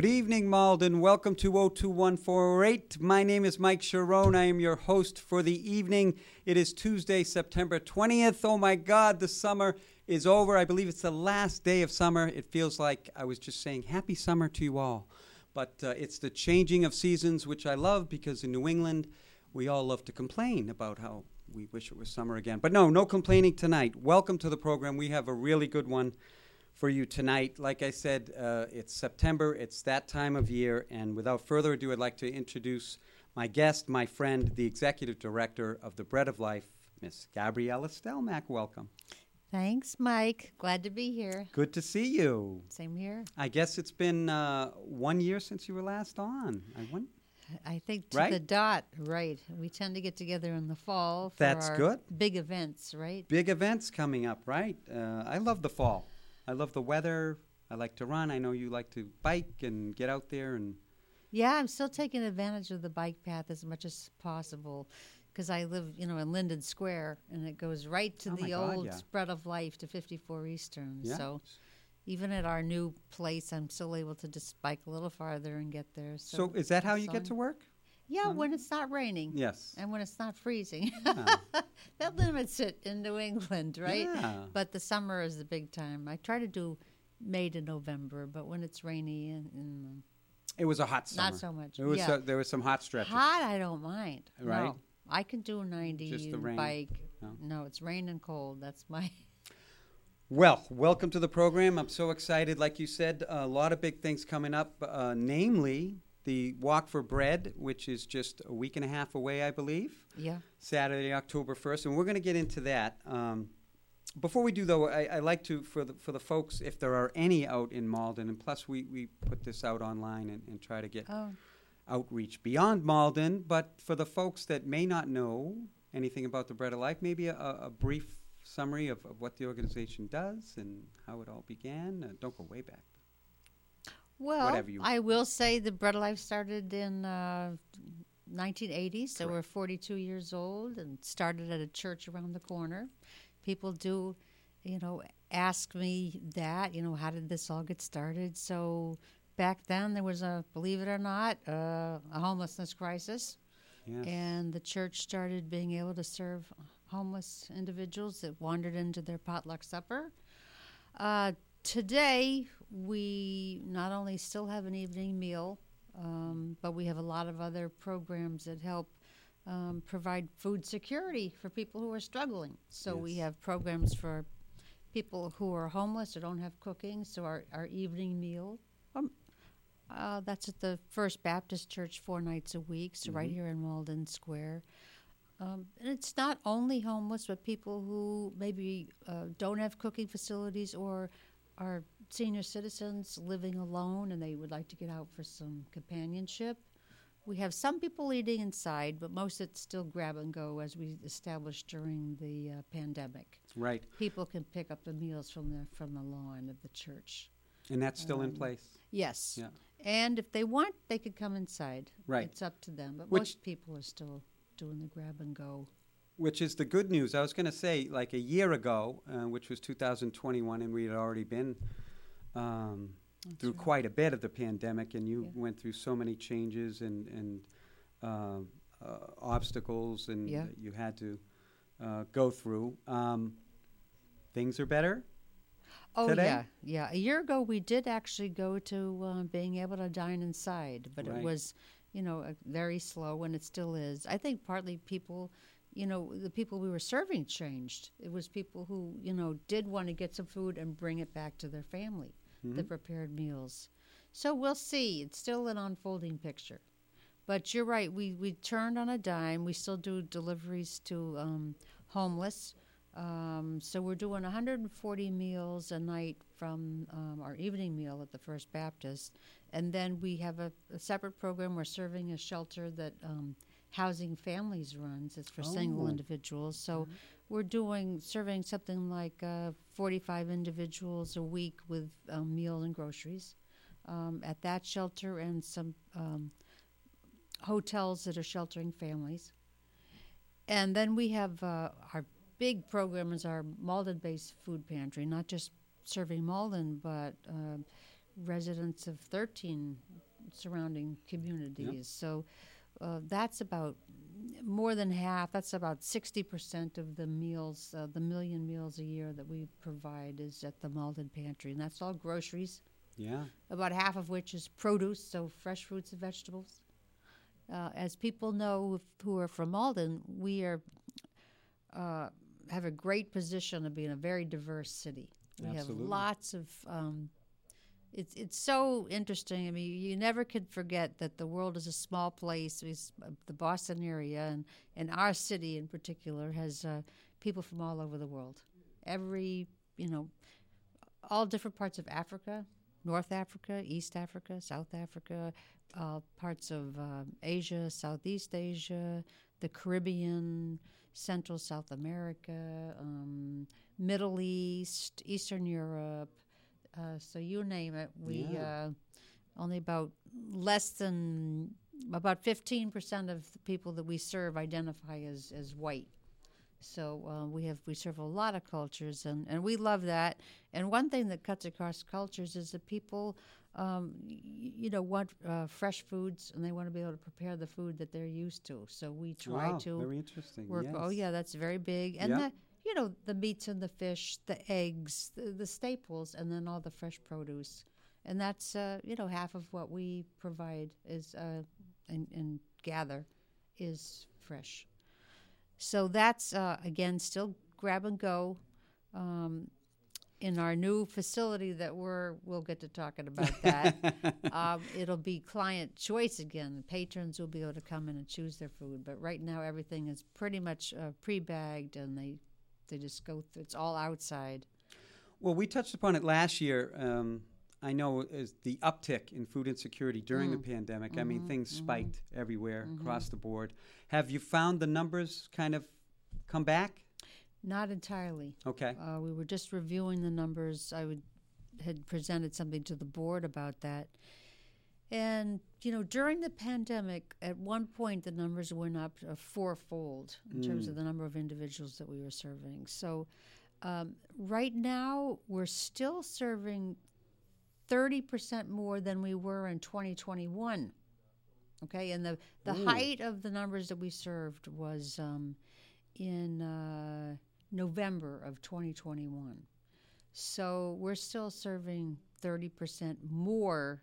Good evening, Malden. Welcome to 021448. My name is Mike Sharon. I am your host for the evening. It is Tuesday, September 20th. Oh my God, the summer is over. I believe it's the last day of summer. It feels like I was just saying happy summer to you all. But uh, it's the changing of seasons, which I love because in New England, we all love to complain about how we wish it was summer again. But no, no complaining tonight. Welcome to the program. We have a really good one for you tonight. Like I said, uh, it's September, it's that time of year, and without further ado, I'd like to introduce my guest, my friend, the executive director of the Bread of Life, Miss Gabriella Stelmack. Welcome. Thanks, Mike. Glad to be here. Good to see you. Same here. I guess it's been uh, one year since you were last on. I. I think to Right? the dot, right. We tend to get together in the fall for That's good. big events, right? Big events coming up, right? Uh, I love the fall. I love the weather. I like to run. I know you like to bike and get out there and Yeah, I'm still taking advantage of the bike path as much as possible because I live, you know, in Linden Square and it goes right to Oh the God, old yeah. Bread of Life to 54 Eastern. yeah. So even at our new place, I'm still able to just bike a little farther and get there. So, So is that how you get to work? Yeah, when it's not raining. Yes. And when it's not freezing. Yeah. that limits it in New England, right? Yeah. But the summer is the big time. I try to do May to November, but when it's rainy and, and It was a hot summer. not so much. There was yeah. uh, there was some hot stretches. Hot, I don't mind. Right? No, I can do a 90 Just the rain. bike. No. No. it's rain and cold. That's my. Well, welcome to the program. I'm so excited. Like you said, a lot of big things coming up, uh, namely the Walk for Bread, which is just a week and a half away, I believe. Yeah. Saturday, October 1st, and we're going to get into that. Um, before we do, though, I, I like to, for the, for the folks, if there are any out in Malden, and plus we, we put this out online and, and try to get Oh, outreach beyond Malden, but for the folks that may not know anything about the Bread of Life, maybe a, a brief summary of, of what the organization does and how it all began. Uh, don't go way back. Well, I will say the Bread of Life started in uh, 1980, so we're 42 years old and started at a church around the corner. People do, you know, ask me that, you know, how did this all get started? So back then there was a, believe it or not, uh, a homelessness crisis. Yes. And the church started being able to serve homeless individuals that wandered into their potluck supper. Uh, today, we not only still have an evening meal, um, but we have a lot of other programs that help um, provide food security for people who are struggling. So we have programs for people who are homeless or don't have cooking. So our, our evening meal, um, uh, that's at the First Baptist Church four nights a week, so right Mhm. here in Malden Square. Um, and it's not only homeless, but people who maybe uh, don't have cooking facilities or are senior citizens living alone and they would like to get out for some companionship. We have some people eating inside, but most it's still grab and go as we established during the uh, pandemic. Right. People can pick up the meals from the from the lawn of the church. And that's still in Um, place. Yes. Yeah. And if they want, they could come inside. Right. It's up to them. But Which- most people are still doing the grab and go. Which is the good news. I was going to say, like a year ago, uh, which was 2021, and we had already been um, through right. quite a bit of the pandemic, and you Yeah. went through so many changes and, and uh, uh, obstacles, and Yeah. that you had to uh, go through. Um, things are better. Oh today? yeah, yeah. A year ago, we did actually go to uh, being able to dine inside, but Right. it was, you know, very slow, and it still is. I think partly people, you know, the people we were serving changed. It was people who, you know, did want to get some food and bring it back to their family, the prepared meals. So we'll see. It's still an unfolding picture. But you're right. We we turned on a dime. We still do deliveries to um, homeless. Um, so we're doing 140 meals a night from um, our evening meal at the First Baptist, and then we have a, a separate program. We're serving a shelter that um, Housing Families runs. It's for single Oh. individuals. So we're doing serving something like uh, 45 individuals a week with um, meals and groceries um, at that shelter and some um, hotels that are sheltering families. And then we have uh, our big program is our Malden-based food pantry, not just serving Malden, but uh, residents of 13 surrounding communities. So uh, that's about more than half. That's about 60% of the meals, uh, the million meals a year that we provide is at the Malden pantry, and that's all groceries Yeah. about half of which is produce, so fresh fruits and vegetables. Uh, as people know who are from Malden, we are uh, have a great position of being a very diverse city. We Absolutely. have lots of. Um, it's it's so interesting. I mean, you never could forget that the world is a small place. It's, uh, the Boston area and and our city in particular has uh, people from all over the world. Every you know, all different parts of Africa, North Africa, East Africa, South Africa, uh, parts of um, Asia, Southeast Asia, the Caribbean, Central South America, um, Middle East, Eastern Europe. Uh, so you name it. We Yeah. uh, only about less than about 15% of the people that we serve identify as, as white. So uh, we have we serve a lot of cultures, and, and we love that. And one thing that cuts across cultures is that people, um, y- you know, want uh, fresh foods, and they want to be able to prepare the food that they're used to. So we try wow, to very interesting. work. Oh yeah, that's very big. And Yeah. the you know the meats and the fish, the eggs, the, the staples, and then all the fresh produce. And that's uh, you know half of what we provide is uh, and, and gather is fresh. So that's uh, again still grab and go. Um, in our new facility that we're we'll get to talking about that. um, it'll be client choice again. Patrons will be able to come in and choose their food, but right now everything is pretty much uh, pre-bagged, and they they just go. Th- it's all outside. Well, we touched upon it last year. Um, I know is the uptick in food insecurity during the pandemic. I mean, things spiked everywhere across the board. Have you found the numbers kind of come back? Not entirely. Okay. Uh, we were just reviewing the numbers. I would had presented something to the board about that. And you know, during the pandemic, at one point the numbers went up uh, fourfold in terms of the number of individuals that we were serving. So, um, right now we're still serving thirty percent more than we were in 2021. Okay, and the the height of the numbers that we served was um, in uh, November of 2021. So we're still serving 30% more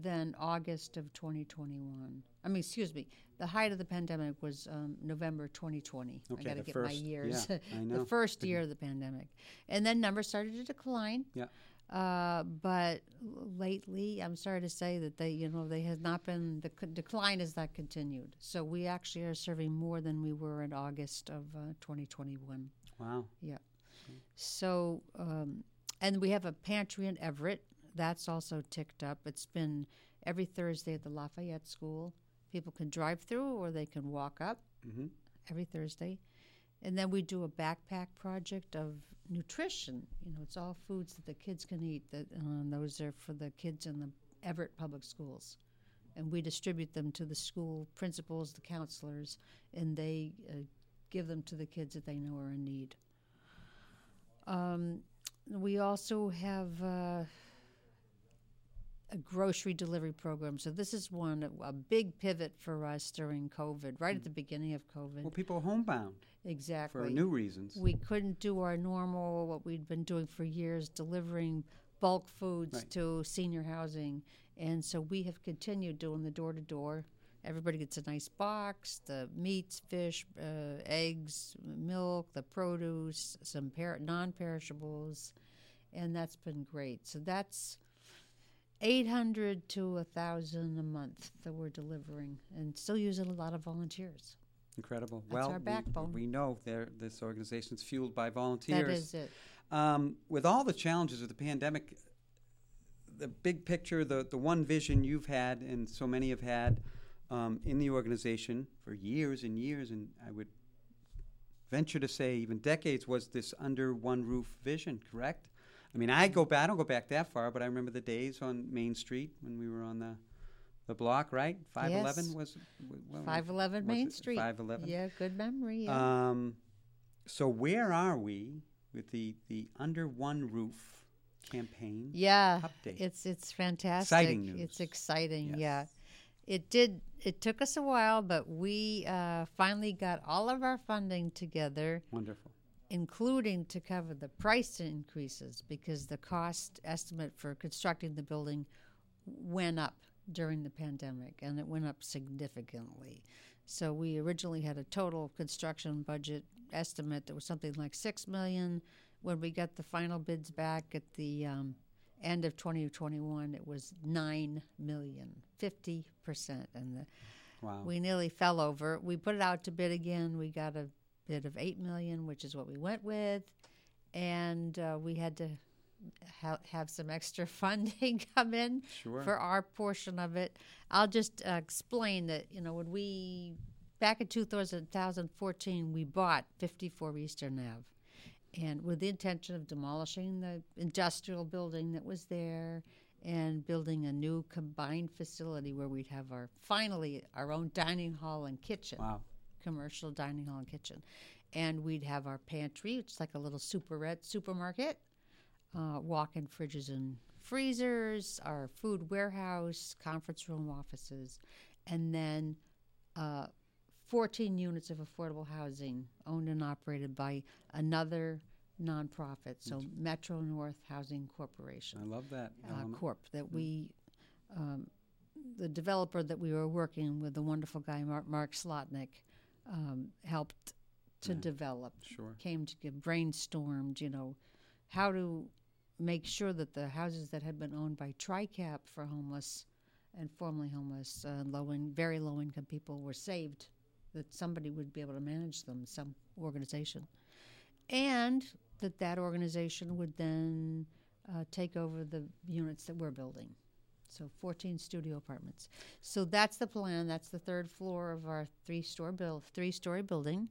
than August of 2021. I mean, excuse me, the height of the pandemic was um, November 2020. Okay, I got to get my years. yeah, I know. the first year of the pandemic. And then numbers started to decline. Yeah. Uh, but lately, I'm sorry to say that they, you know, they have not been the c- decline has not continued. So we actually are serving more than we were in August of uh, 2021. Wow. Yeah. So, um, and we have a pantry in Everett. That's also ticked up. It's been every Thursday at the Lafayette School. People can drive through or they can walk up hmm every Thursday. And then we do a backpack project of nutrition. You know, it's all foods that the kids can eat. That uh, those are for the kids in the Everett Public Schools, and we distribute them to the school principals, the counselors, and they uh, give them to the kids that they know are in need. Um, we also have uh, a grocery delivery program. So this is one a big pivot for us during COVID, right at the beginning of COVID. Well, people homebound exactly. for new reasons. we couldn't do our normal what we'd been doing for years delivering bulk foods Right. to senior housing and so we have continued doing the door to door everybody gets a nice box the meats fish uh, eggs milk the produce some per- non-perishables and that's been great so that's 800 to a 1000 a month that we're delivering and still using a lot of volunteers Incredible. That's well, our we- backbone. We, know there this organization is fueled by volunteers. that is it Um, with all the challenges of the pandemic, the big picture, the, the one vision you've had and so many have had um, in the organization for years and years, and I would venture to say even decades, was this under one roof vision, correct? I mean, I go back, I don't go back that far, but I remember the days on Main Street when we were on the the block, right? 511 Yes. was w- 511 Main it Street. 511. Yeah, good memory. Yeah. Um, so where are we with the, the under one roof campaign? yeah. update. It's it's fantastic. Exciting news. It's exciting. Yes. Yeah. It did it took us a while, but we uh, finally got all of our funding together, Wonderful. Including to cover the price increases because the cost estimate for constructing the building went up during the pandemic and it went up significantly. So we originally had a total construction budget estimate that was something like six million. When we got the final bids back at the um, end of 2021, it was nine million, 50 percent, and the, Wow. we nearly fell over. We put it out to bid again. We got a bid of eight million, which is what we went with, and uh, we had to ha- have some extra funding come in Sure. for our portion of it. I'll just uh, explain that you know when we back in 2014 we bought 54 Eastern Ave, and with the intention of demolishing the industrial building that was there and building a new combined facility where we'd have our finally our own dining hall and kitchen wow. Commercial dining hall and kitchen. And we'd have our pantry, which is like a little superette supermarket, uh, walk in fridges and freezers, our food warehouse, conference room offices, and then uh, 14 units of affordable housing owned and operated by another nonprofit, so Metro North Housing Corporation I love that. uh. Corp that we, um, the developer that we were working with, the wonderful guy Mark, Mark Slotnick, um, helped to develop. Sure. Came to get brainstormed, you know, how to make sure that the houses that had been owned by TRICAP for homeless and formerly homeless, uh, low in, very low income people were saved, that somebody would be able to manage them, some organization and that that organization would then uh, take over the units that we're building. So 14 studio apartments. So that's the plan. That's the third floor of our three-story build, three-story building.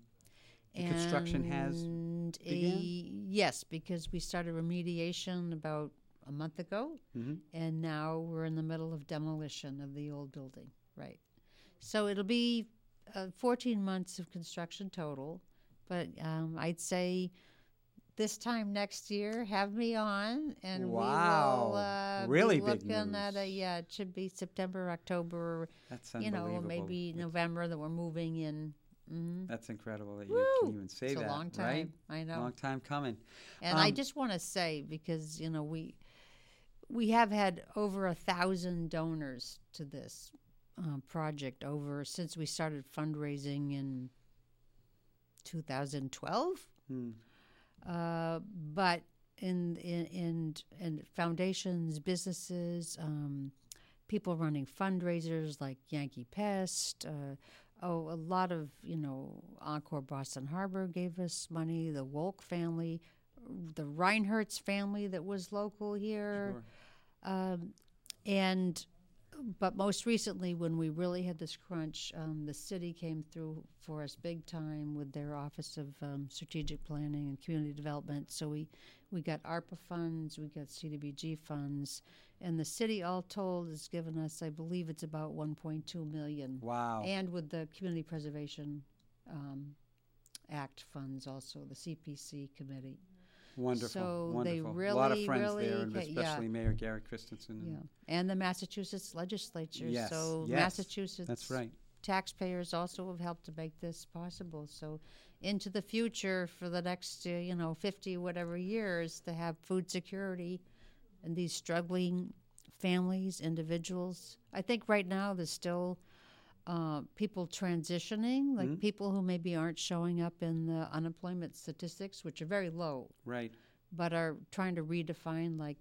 The construction has And a, yes, because we started remediation about a month ago, Mhm. and now we're in the middle of demolition of the old building. Right. So it'll be uh, 14 months of construction total, but um, I'd say this time next year, have me on, and we Wow. will uh, Really be big looking at a yeah, it should be September, October, That's you know, maybe November that we're moving in. Mm-hmm. That's incredible that you can even say It's that. a long time. Right? I know. Long time coming. And I Um, just want to say because you know we we have had over a thousand donors to this uh, project over since we started fundraising in 2012. Hmm. Uh, but in in in, in foundations, businesses, um, people running fundraisers like Yankee Pest. Uh, oh, a lot of you know Encore Boston Harbor gave us money. The Wolk family, the Reinhertz family that was local here Sure. um, and but most recently when we really had this crunch um, the city came through for us big time with their office of um, strategic planning and community development. So we we got arpa funds we got cdbg funds and the city all told has given us i believe it's about 1.2 million. Wow. and with the community preservation um, act funds also the cpc committee Wonderful. So wonderful. they a lot of friends really, there, and ca- yeah. especially Mayor Gary Christenson. and- Yeah, and the Massachusetts legislature. Yes, So yes, Massachusetts. That's right. Taxpayers also have helped to make this possible. So, into the future, for the next uh, you know fifty whatever years, to have food security, and these struggling families, individuals. I think right now there's still uh, people transitioning, like Mhm. people who maybe aren't showing up in the unemployment statistics, which are very low Right. but are trying to redefine like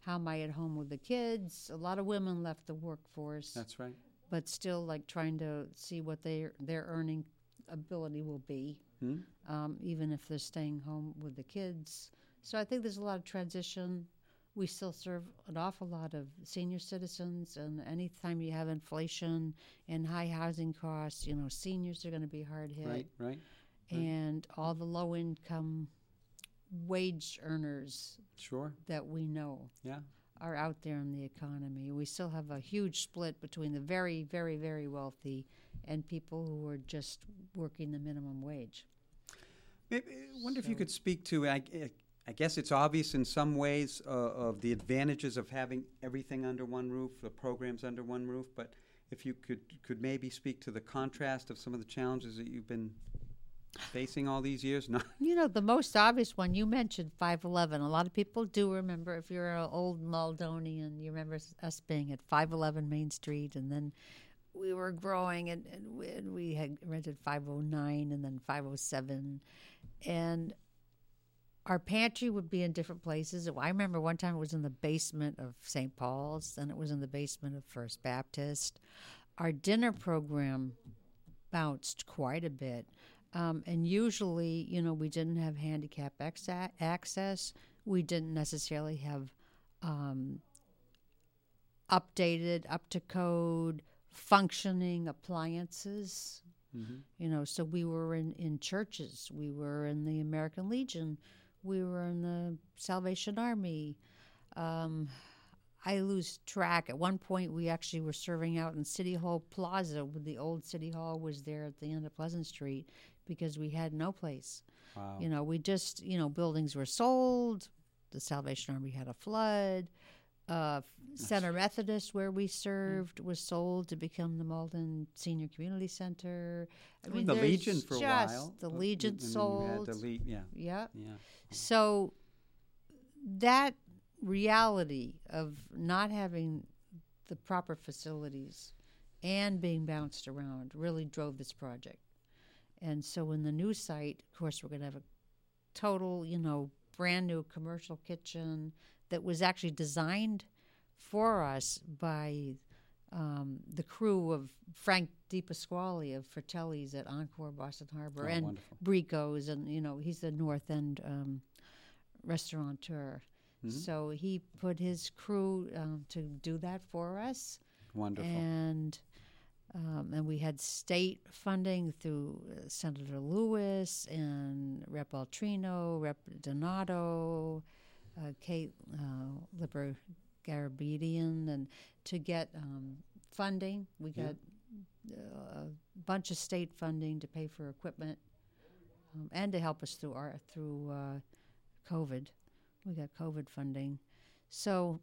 how am I at home with the kids? A lot of women left the workforce, That's right. but still like trying to see what their their earning ability will be, Hmm? um, even if they're staying home with the kids. So I think there's a lot of transition. We still serve an awful lot of senior citizens, and anytime you have inflation and high housing costs, you know seniors are going to be hard hit Right. Right. and all the low income wage earners Sure. that we know Yeah. are out there in the economy. We still have a huge split between the very, very, very wealthy and people who are just working the minimum wage. Maybe, I wonder if you could speak to. I, I guess it's obvious in some ways uh, of the advantages of having everything under one roof, the programs under one roof. But if you could could maybe speak to the contrast of some of the challenges that you've been facing all these years. No. You know, the most obvious one you mentioned, 511. A lot of people do remember, if you're an old Maldonian, you remember us being at 511 Main Street, and then we were growing, and, and, we, and we had rented 509 and then 507. And our pantry would be in different places. I remember one time it was in the basement of St. Paul's, then it was in the basement of First Baptist. Our dinner program bounced quite a bit. Um, and usually, you know, we didn't have handicap exa- access. We didn't necessarily have um, updated, up to code, functioning appliances. Mm-hmm. You know, so we were in, in churches, we were in the American Legion, we were in the Salvation Army. Um, I lose track. At one point, we actually were serving out in City Hall Plaza, the old City Hall was there at the end of Pleasant Street, because we had no place. Wow. You know, we just, you know, buildings were sold. The Salvation Army had a flood. Uh, Center Methodist, where we served, was sold to become the Malden Senior Community Center. I mean, the Legion for a while. The Legion and then you sold. the Le- yeah. yeah. Yeah. So that reality of not having the proper facilities and being bounced around really drove this project. And so in the new site, of course, we're going to have a total, you know, brand new commercial kitchen that was actually designed for us by um, the crew of Frank DePasquale of Fratelli's at Encore Boston Harbor Oh, and wonderful. Bricco's, and you know he's the North End um, restaurateur. Mhm. So he put his crew um, to do that for us, Wonderful. and um, and we had state funding through uh, Senator Lewis and Rep. Ultrino, Rep. Donato, uh, Kate uh, Lipper Garabedian, and to get um, funding. We got uh, a bunch of state funding to pay for equipment um, and to help us through our through uh, COVID. We got COVID funding, so.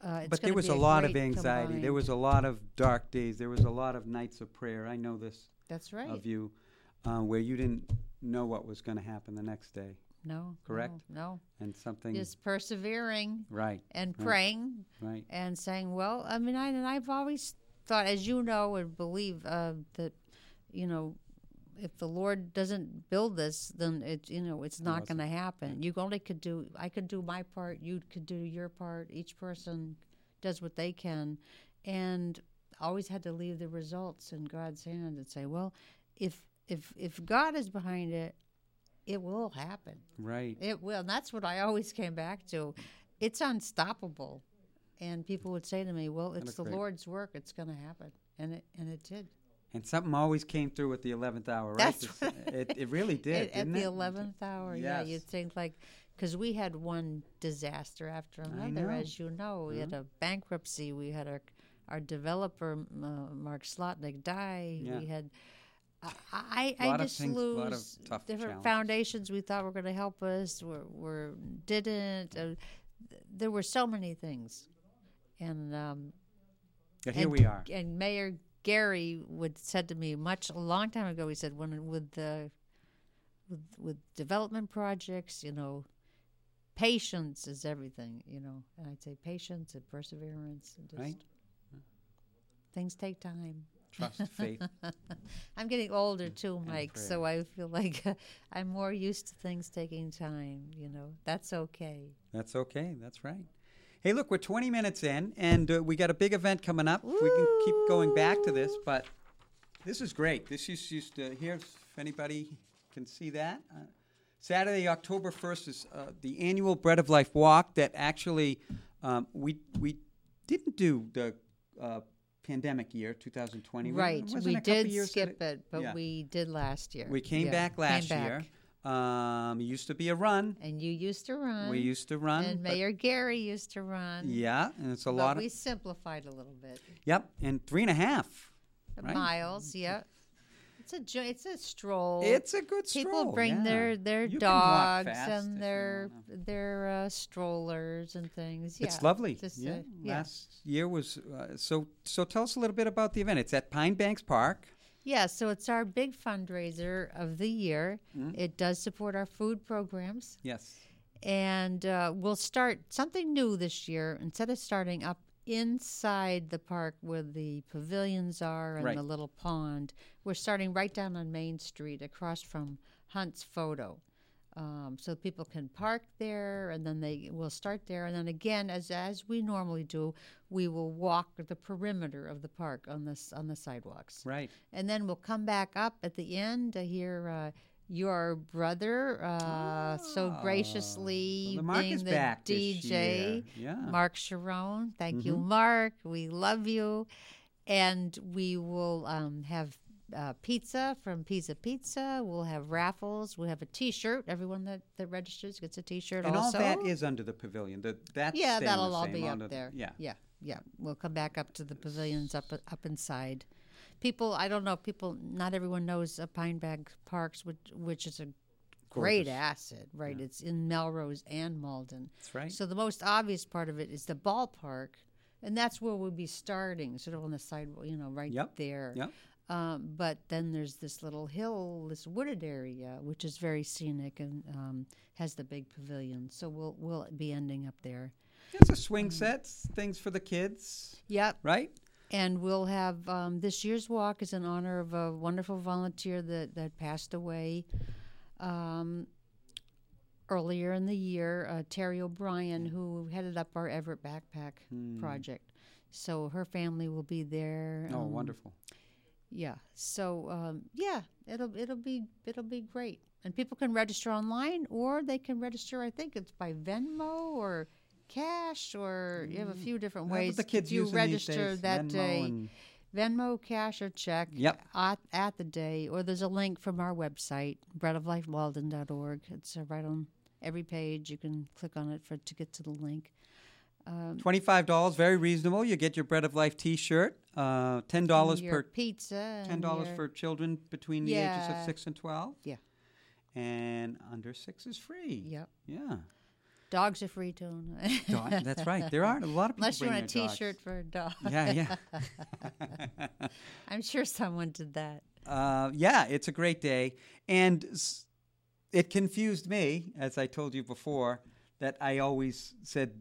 Uh, but there was be a lot of anxiety. There was a lot of dark days. There was a lot of nights of prayer. I know this That's right. of you, uh, where you didn't know what was going to happen the next day, No, Correct? No, and something. no. just persevering right. and Right. praying Right. and saying, "Well, I mean, I, and I've always thought, as you know and believe, uh, that you know, if the Lord doesn't build this, then it, you know, it's not going to happen. You only could do. I could do my part. You could do your part. Each person does what they can, and always had to leave the results in God's hand and say, "Well, if if if God is behind it." It will happen. Right. It will. And that's what I always came back to. It's unstoppable. And people would say to me, "Well, it's the great. Lord's work. It's going to happen." And it and it did. And something always came through at the eleventh hour, right? That's it, it really did. At- at the it? eleventh hour, yeah, you'd think like because we had one disaster after another, as you know. We had a bankruptcy. We had our our developer uh, Mark Slotnick die. Yeah. We had I, I just things- a lose lot of tough different challenges. foundations we thought were going to help us were, were didn't. Uh, th- there were so many things, and um, But here and, we are. And Mayor Gary would said to me much a long time ago. He said, "When with the with with development projects, you know, patience is everything. You know." And I'd say patience and perseverance, and just Right. things take time. Trust, faith. I'm getting older too, Mike, prayer. so I feel like I'm more used to things taking time. You know, that's okay. That's okay. That's right. Hey, look, we're 20 minutes in, and uh, we got a big event coming up. We can keep going back to this, but this is great. This is just to here. If anybody can see that, uh, Saturday, October 1st is uh, the annual Bread of Life Walk. That actually um, we we didn't do the uh, pandemic year 2020. right. Wasn't We did skip it, but yeah. we did last year. We came Yeah, back last came year. back. Um, it used to be a run. And you used to run. We used to run. And Mayor Gary used to run. yeah, and it's a but lot of we simplified a little bit. Yep, and three and a half. Right. Miles, yeah. It's a jo- it's a stroll. It's a good People stroll, People bring yeah. their their You dogs and their their uh, strollers and things. Yeah, It's lovely. Just, yeah. uh, yeah. Last year was uh, so. So tell us a little bit about the event. It's at Pine Banks Park. Yeah, so it's our big fundraiser of the year. Mm-hmm. It does support our food programs. Yes. And uh, we'll start something new this year. Instead of starting up inside the park where the pavilions are and Right. the little pond, we're starting right down on Main Street across from Hunt's Photo. Um, so people can park there, and then they will start there, and then again, as as we normally do, we will walk the perimeter of the park on this on the sidewalks Right. and then we'll come back up at the end to hear uh, your brother uh, so Oh, graciously well, the being the DJ. Yeah. Mark Sharon. Thank you, Mhm. Mark. We love you, and we will um, have. Uh, pizza from Pizza Pizza. We'll have raffles. We'll have a T-shirt. Everyone that, that registers gets a T-shirt. And also, all that is under the pavilion. The, that's yeah, that'll all be up the- there. yeah. yeah, yeah. We'll come back up to the pavilions up up inside. People, I don't know people, not everyone knows uh, Pine Banks Park, which which is a great asset, right? It's in Melrose and Malden. That's right. So the most obvious part of it is the ballpark, and that's where we'll be starting, sort of on the sidewalk, you know, right Yep, there. yep. Um, but then there's this little hill, this wooded area, which is very scenic and um, has the big pavilion. So we'll we'll be ending up there. It's a swing Um, set, things for the kids, Yep. right? And we'll have um, this year's walk is in honor of a wonderful volunteer that, that passed away um, earlier in the year, uh, Terry O'Brien, who headed up our Everett Backpack Project. So her family will be there. Oh, um, wonderful. Yeah. So um, yeah, it'll it'll be it'll be great, and people can register online, or they can register. I think it's by Venmo or cash, or you have a few different That's ways. the kids you register that Venmo day. Venmo, cash, or check Yep. at, at the day, or there's a link from our website, breadoflifemalden.org. It's uh, right on every page. You can click on it for to get to the link. Twenty-five dollars, very reasonable. You get your Bread of Life T-shirt. Uh, Ten dollars Your per. pizza. Ten dollars for children between the ages of six and twelve. Yeah. And under six is free. Yep. Yeah. Dogs are free too. Dog- that's right. There are a lot of people Unless you want a their dogs. T-shirt for a dog. Yeah, yeah. I'm sure someone did that. uh, yeah, it's a great day. And it confused me, as I told you before, that I always said,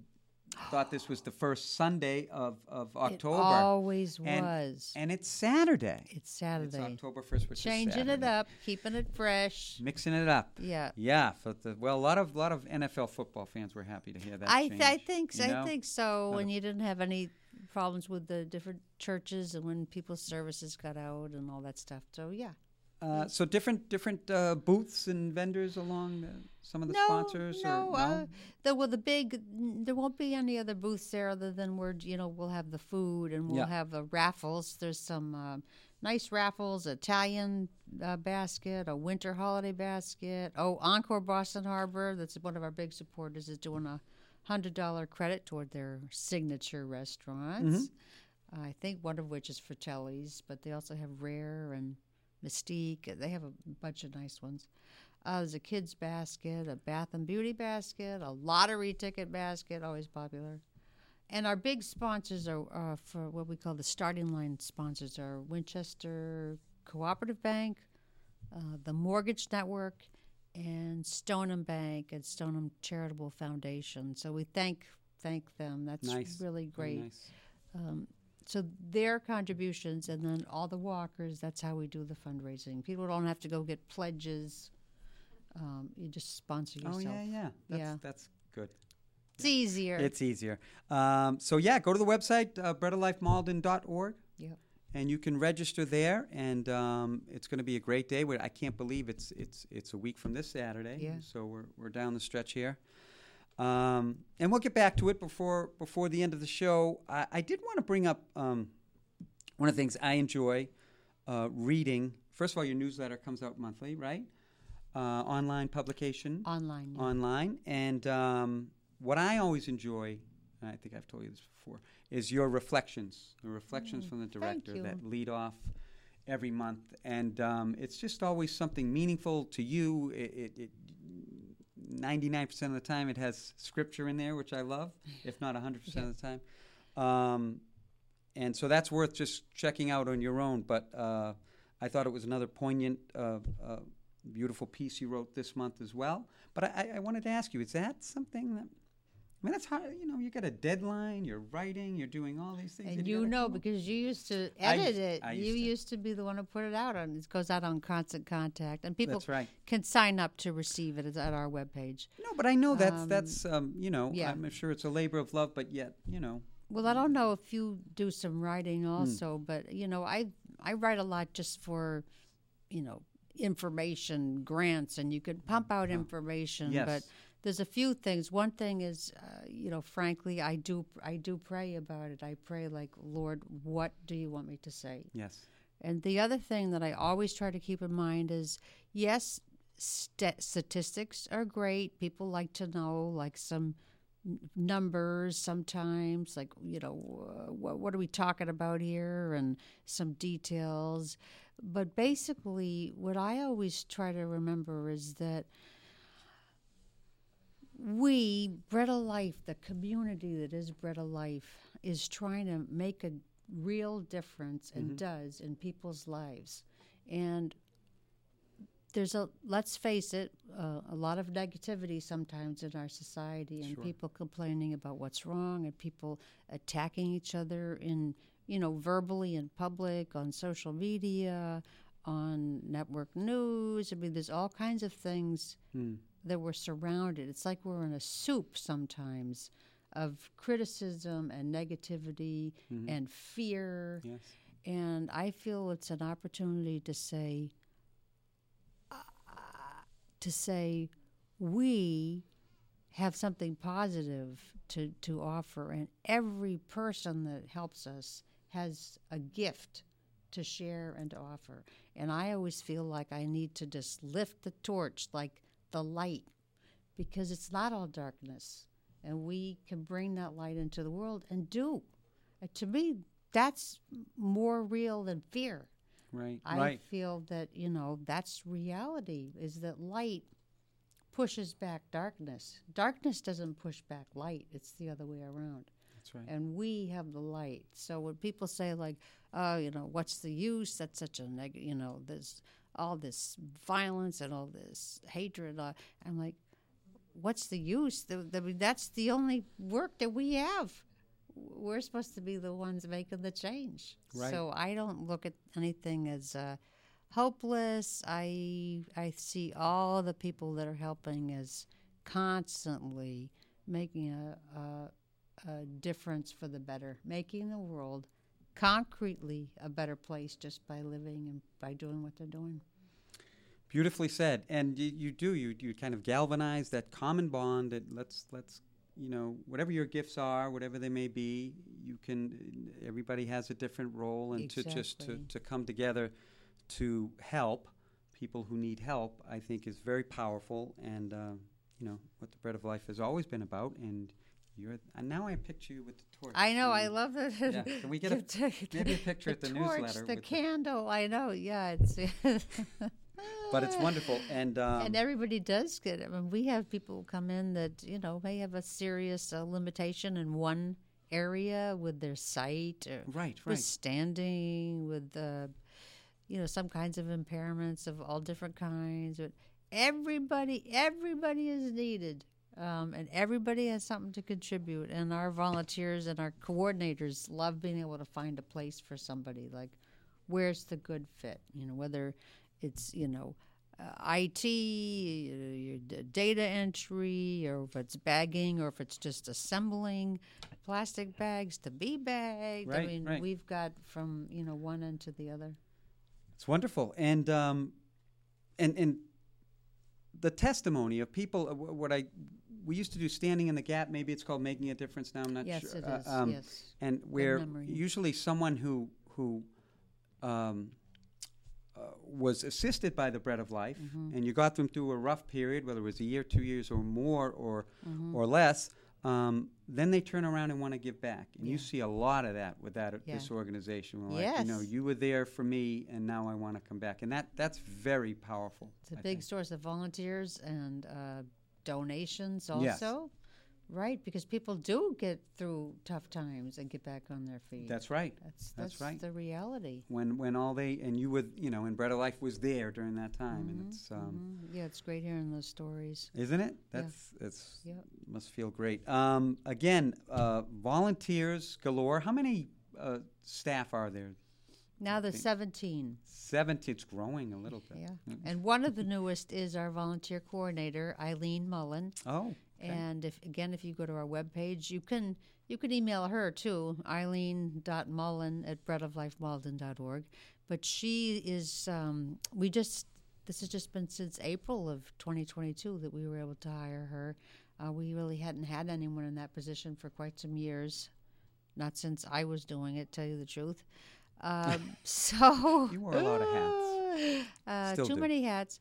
thought this was the first Sunday of, of October. It always and, was. And it's Saturday. it's Saturday. It's. October 1st, which Changing it up, keeping it fresh. Mixing it up. Yeah. Yeah. For the, well, a lot of lot of NFL football fans were happy to hear that. I, th- I think you so. know? I think so. When you didn't have any problems with the different churches and when people's services got out and all that stuff. So yeah. Uh, so different different uh, booths and vendors along the, some of the no, sponsors. no, or, uh, the well, the big there won't be any other booths there other than we're you know we'll have the food and we'll Yeah. have uh, raffles. There's some uh, nice raffles: Italian uh, basket, a winter holiday basket. Oh, Encore Boston Harbor, that's one of our big supporters, is doing a hundred dollar credit toward their signature restaurants. Mm-hmm. I think one of which is Fratelli's, but they also have Rare and Mystique. They have a bunch of nice ones. Uh, there's a kids basket, a bath and beauty basket, a lottery ticket basket, always popular. And our big sponsors are uh, for what we call the starting line sponsors are Winchester Cooperative Bank, uh, the Mortgage Network, and Stoneham Bank and Stoneham Charitable Foundation. So we thank thank them. That's Nice. really great. nice. Um, so their contributions, and then all the walkers. That's how we do the fundraising. People don't have to go get pledges. Um, you just sponsor yourself. Oh yeah, yeah. That's, Yeah. that's good. It's easier. It's easier. Um, so yeah, go to the website uh, breadoflifemalden.org. Yep. And you can register there, and um, it's going to be a great day. I can't believe it's it's it's a week from this Saturday. Yeah. So we're we're down the stretch here, um, and we'll get back to it before before the end of the show. I, I did want to bring up um, one of the things I enjoy uh, reading. First of all, your newsletter comes out monthly, right? Uh, online publication online. yeah. online. And um, what I always enjoy, and I think I've told you this before, is your reflections, the reflections from the Mm, director that lead off every month. And um, it's just always something meaningful to you. It, it, it 99% of the time, it has scripture in there, which I love, if not 100% of the time. Um, and so that's worth just checking out on your own. But uh, I thought it was another poignant, uh, uh, beautiful piece you wrote this month as well. But I, I wanted to ask you: Is that something that? I mean, that's hard. You know, you got a deadline. You're writing. You're doing all these things. And you you know because you used to edit used- it. I you used to. used to be the one who put it out on. It goes out on Constant Contact, and people right. can sign up to receive it at our webpage. No, but I know that's Um, that's um, you know. yeah. I'm sure it's a labor of love, but yet you know. Well, I don't know if you do some writing Hmm. also, but you know, I I write a lot just for, you know, information grants, and you could pump out information. Yes. But there's a few things. One thing is, uh, you know, frankly, I do I do pray about it. I pray like, Lord, what do you want me to say? Yes. And the other thing that I always try to keep in mind is yes, st- statistics are great. People like to know like some numbers sometimes, like, you know, what, what are we talking about here and some details. But basically, what I always try to remember is that we, Bread of Life, the community that is Bread of Life, is trying to make a real difference and does in people's lives. And there's a, let's face it, uh, a lot of negativity sometimes in our society and Sure. people complaining about what's wrong and people attacking each other in, you know, verbally in public, on social media, on network news. I mean, there's all kinds of things Hmm. That we're surrounded. It's like we're in a soup sometimes of criticism and negativity and fear. Yes. And I feel it's an opportunity to say, uh, to say, we have something positive to, to offer, and every person that helps us has a gift to share and to offer. And I always feel like I need to just lift the torch, like the light, because it's not all darkness. And we can bring that light into the world and do. Uh, to me, that's more real than fear. Right. I right. feel that, you know, that's reality is that light pushes back darkness. Darkness doesn't push back light, it's the other way around. That's right. And we have the light. So when people say like, "Oh, you know, what's the use? That's such a neg, you know, there's all this violence and all this hatred." Uh, I'm like, "What's the use? The, the, that's the only work that we have. We're supposed to be the ones making the change. Right. So I don't look at anything as uh, hopeless. I I see all the people that are helping as constantly making a, a a difference for the better, making the world concretely a better place just by living and by doing what they're doing. Beautifully said. And you, you do you you kind of galvanize that common bond that let's let's you know whatever your gifts are, whatever they may be, you can. Everybody has a different role, and to just to, to come together to help people who need help, I think is very powerful. And uh, you know what the bread of life has always been about, and You're and now I picture you with the torch. I know. I love that. Yeah. Can we get a- maybe a picture the at the torch, newsletter the with the- candle. I know. Yeah, it's. But it's wonderful, and um, and everybody does get it. I mean, we have people come in that you know may have a serious uh, limitation in one area with their sight, or right, with right. standing, with uh, you know some kinds of impairments of all different kinds. But everybody, everybody is needed, um, and everybody has something to contribute. And our volunteers and our coordinators love being able to find a place for somebody. Like, where's the good fit? You know, whether it's you know. Uh, IT, uh, your data entry, or if it's bagging, or if it's just assembling plastic bags to be bagged. I mean, right. we've got from you know one end to the other. It's wonderful, and um, and and the testimony of people. uh, What I we used to do, standing in the gap. Maybe it's called making a difference. Now I'm not yes, sure. it uh, um, yes, and where usually someone who who um, uh, was assisted by the bread of life, Mm-hmm. and you got them through a rough period, whether it was a year, two years, or more, or Mm-hmm. or less. Um, then they turn around and want to give back, and you see a lot of that with that Yeah. this organization. We're Like, you know, you were there for me, and now I want to come back, and that that's very powerful. it's a I big think. source of volunteers and uh, donations Yes. also. Right, because people do get through tough times and get back on their feet. That's right. that's, that's that's right. the reality. When when all they and you were, you know, and bread of life was there during that time, and it's um, Mhm. Yeah, it's great hearing those stories. Isn't it? Yeah. That's it's Yep. must feel great. Um, again, uh, volunteers galore. How many uh, staff are there? Now there's think- 17. It's growing a little bit. Yeah. And one of the newest is our volunteer coordinator, Eileen Mullen. Oh. okay. And if again, if you go to our webpage, you can you can email her too, eileen.mullen at breadoflifemalden.org. But she is, um, we just, this has just been since April of 2022 that we were able to hire her. Uh, we really hadn't had anyone in that position for quite some years, not since I was doing it, tell you the truth. Um, so You wore a lot of hats. Uh, too do. many hats,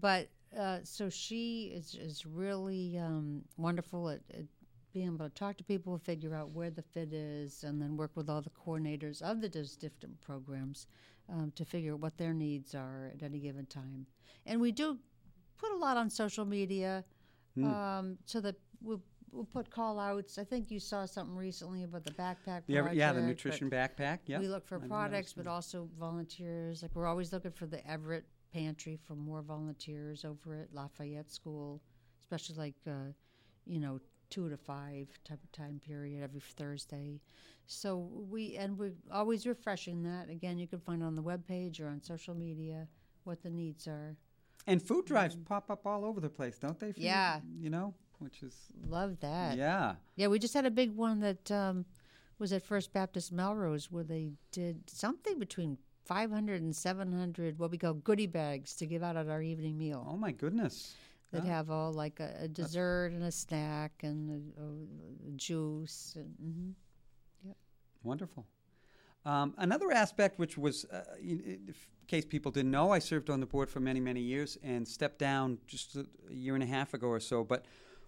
but uh, so she is is really um, wonderful at, at being able to talk to people, figure out where the fit is, and then work with all the coordinators of the different programs um, to figure out what their needs are at any given time. And we do put a lot on social media um, so that we'll, we'll put call outs. I think you saw something recently about the backpack Yeah, project. yeah, the nutrition backpack. Yeah. we look for I products, but also volunteers. Like we're always looking for the Everett Pantry for more volunteers over at Lafayette School, especially like uh, you know two to five type of time period every Thursday. So we and we're always refreshing that. Again, you can find on the webpage or on social media what the needs are. And food drives pop up all over the place, don't they? for you? Yeah. You know, which is Love that. yeah. Yeah, we just had a big one that um, was at First Baptist Melrose where they did something between 500 and 700 what we call goodie bags to give out at our evening meal Oh my goodness. that Oh. have all like a, a dessert and a snack and a, a, juice. And, mhm. Wonderful. Um, another aspect, which was, uh, in, in case people didn't know, I served on the board for many, many years and stepped down just a year and a half ago or so. But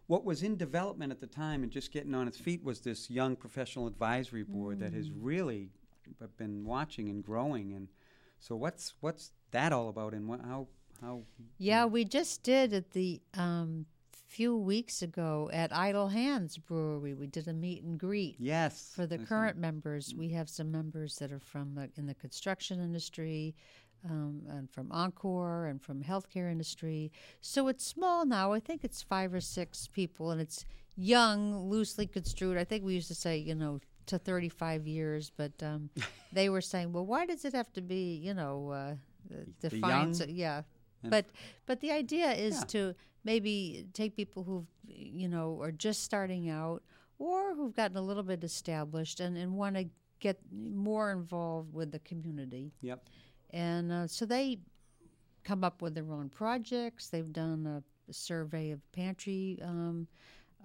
what was in development at the time and just getting on its feet was this young professional advisory board that has really been watching and growing. And so, what's what's that all about? And what, how how? Yeah, we just did at the um, few weeks ago at Idle Hands Brewery. We did a meet and greet. Yes. For the current members, we have some members that are from the, in the construction industry, um, and from Encore, and from healthcare industry. So it's small now. I think it's five or six people, and it's young, loosely construed. I think we used to say, you know, to 35 years, but um, they were saying, well, why does it have to be, you know, uh, defined? So, yeah, but but the idea is Yeah. to maybe take people who you know are just starting out or who've gotten a little bit established and, and want to get more involved with the community Yep. And uh, so they come up with their own projects. They've done a, survey of pantry um,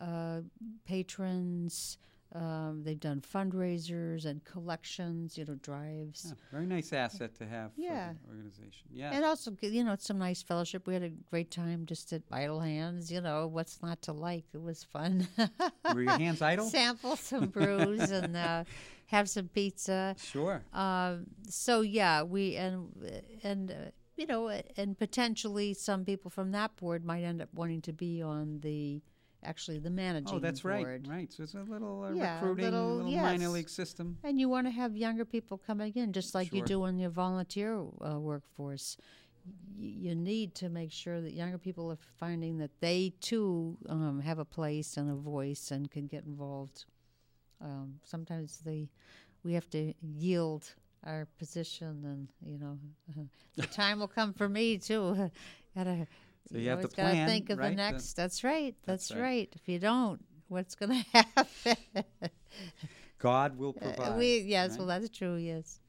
uh, patrons Um, they've done fundraisers and collections, you know, drives. Yeah, very nice asset to have Yeah. for the organization. Yeah. And also, you know, it's some nice fellowship. We had a great time just at Idle Hands. You know, what's not to like? It was fun. Were your hands idle? Sample some brews and uh, have some pizza. Sure. Um, so yeah, we and and uh, you know, and potentially some people from that board might end up wanting to be on the actually the managing Oh, that's right. board. Right. So it's a little uh, Yeah, a recruiting, little- little minor yes. league system. And you want to have younger people coming in, just like you Sure. do in your volunteer uh, workforce. Y- you need to make sure that younger people are finding that they too um, have a place and a voice and can get involved. Um, sometimes they, we have to yield our position, and you know, the time will come for me too. gotta, So you have to always gotta think of right? the The- next. that's right. That's, That's right. right. If you don't, what's going to happen? God will Uh, provide. we yes, right? well that's true. Yes.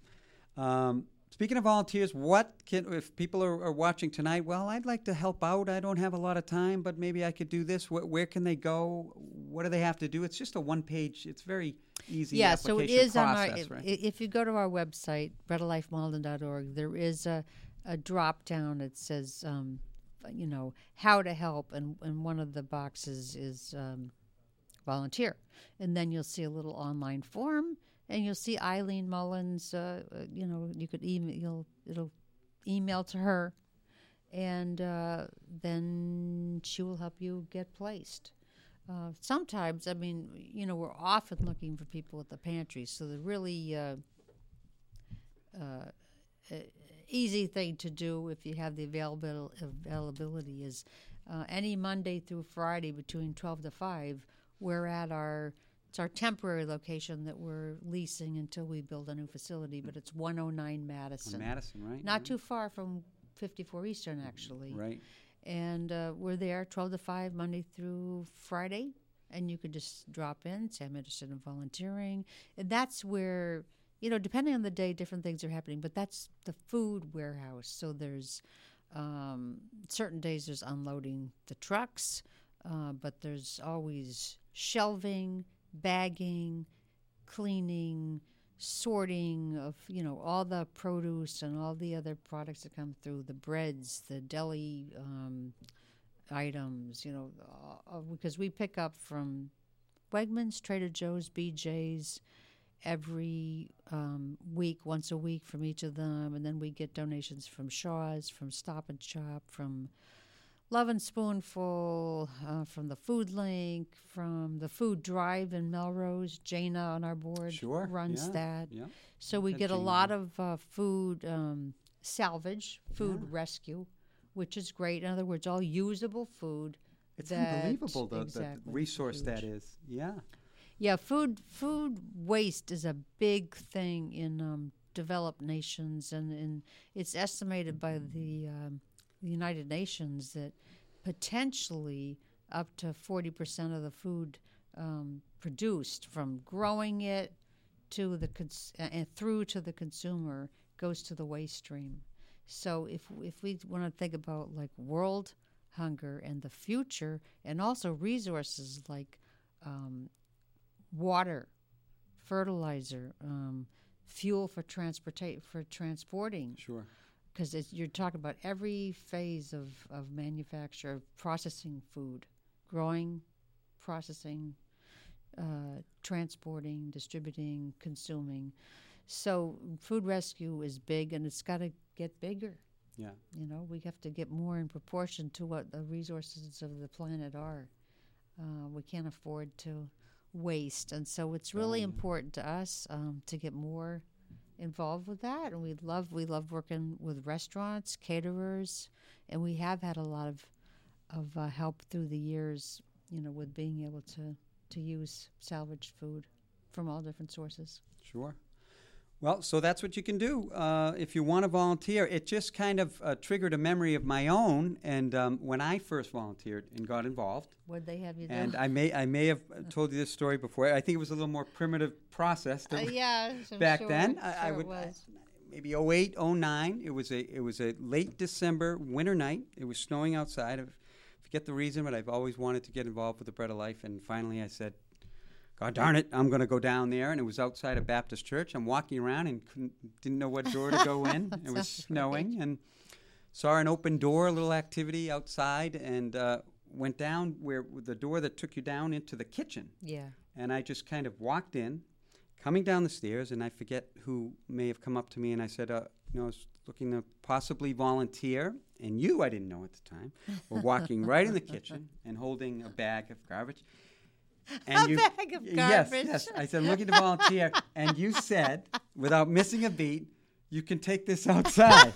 Um, speaking of volunteers, what can if people are, are watching tonight? Well, I'd like to help out. I don't have a lot of time, but maybe I could do this. Where, where can they go? What do they have to do? It's just a one page. It's very easy. yeah, so it is is on our. right? If you go to our website, breadoflifemalden.org, there is a a drop down that says, um, you know, how to help, and and one of the boxes is um, volunteer, and then you'll see a little online form, and you'll see Eileen Mullins. Uh, uh, you know, you could email. You'll it'll email to her, and uh, then she will help you get placed. Uh, sometimes, I mean, you know, we're often looking for people at the pantry, so the really uh, uh, easy thing to do if you have the available availability is uh, any Monday through Friday between twelve to five. We're at our it's our temporary location that we're leasing until we build a new facility, but it's 109 On Madison, Madison, right? not too far from 54 Eastern, actually Right. and uh, we're there 12 to 5 monday through friday and you could just drop in say i'm interested in volunteering and that's where you know depending on the day different things are happening but that's the food warehouse. So there's um, certain days there's unloading the trucks uh, but there's always shelving bagging cleaning sorting of you know all the produce and all the other products that come through the breads the deli um, items you know uh, because we pick up from wegmans trader joe's bj's every um, week once a week from each of them and then we get donations from shaw's from stop and shop from Lovin' Spoonful, uh, from the Food Link, from the Food Drive in Melrose. Jana on our board Sure. runs yeah, that. Yeah. So we That get a lot of uh, food um, salvage, food Yeah. rescue, which is great. In other words, all usable food. It's that- unbelievable the, exactly, the resource that huge. is. Yeah. Yeah, food food waste is a big thing in um, developed nations, and, and it's estimated by the um, the United Nations that potentially up to forty percent of the food um, produced, from growing it to the cons- uh, and through to the consumer, goes to the waste stream. So if if we want to think about like world hunger and the future, and also resources like um, water, fertilizer, um, fuel for transporta- for transporting, Sure. because you're talking about every phase of, of manufacture, processing food, growing, processing, uh, transporting, distributing, consuming. So food rescue is big, and it's got to get bigger. Yeah. You know, we have to get more in proportion to what the resources of the planet are. Uh, we can't afford to waste, and so it's really Right. important to us um, to get more involved with that. And we love we love working with restaurants, caterers, and we have had a lot of of uh, help through the years. You know, with being able to to use salvaged food from all different sources. Sure. Well, so that's what you can do uh, if you want to volunteer. It just kind of uh, triggered a memory of my own, and um, when I first volunteered and got involved, What they have you do? and I may I may have told you this story before. I think it was a little more primitive process Uh, yeah, back sure- then. I, I sure it would was. maybe 08, 09. It was a it was a late December winter night. It was snowing outside. I forget the reason, but I've always wanted to get involved with the Bread of Life, and finally I said, God darn it, I'm going to go down there. And it was outside a Baptist church. I'm walking around and couldn't, didn't know what door to go in. it was snowing. And saw an open door, a little activity outside, and uh, went down where the door that took you down into the kitchen. Yeah. And I just kind of walked in, coming down the stairs, and I forget who may have come up to me, and I said, uh, you know, I was looking to possibly volunteer, and you, I didn't know at the time, were walking right in the kitchen and holding a bag of garbage. And a you, bag of garbage. Yes, yes. I said, I'm looking to volunteer, and you said, without missing a beat, you can take this outside.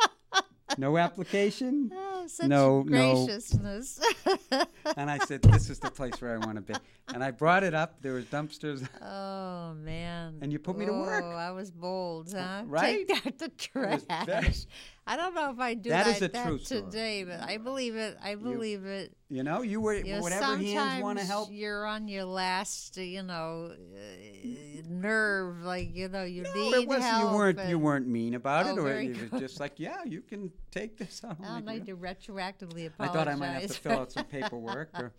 no application. Oh, such no, graciousness. No. and I said, "This is the place where I want to be." And I brought it up. There was dumpsters. Oh man! And you put me to work. Oh, I was bold, huh? Right? Take out the trash. I don't know if I do that, that, is a that true today, but I believe it. I believe you, it. You know, you were you know, whatever hands want to help. You're on your last, you know, uh, nerve. Like you know, you no, need it help. You weren't. You weren't mean about oh, it, or it was good. just like, yeah, you can take this. I don't, I like need to retroactively apologize. I thought I might have to fill out some paperwork. Or,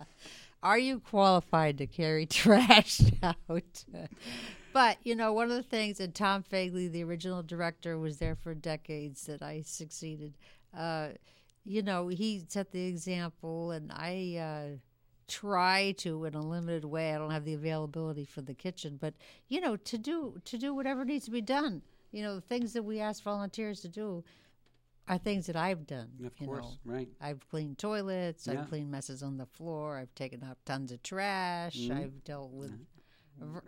are you qualified to carry trash out? but you know, one of the things, and Tom Fagley, the original director, was there for decades that I succeeded. Uh, you know, he set the example, and I uh, try to in a limited way. I don't have the availability for the kitchen, but you know, to do to do whatever needs to be done. You know, the things that we ask volunteers to do are things that I've done. Of you course, know. right. I've cleaned toilets. Yeah. I've cleaned messes on the floor. I've taken out tons of trash. Mhm. I've dealt with, v-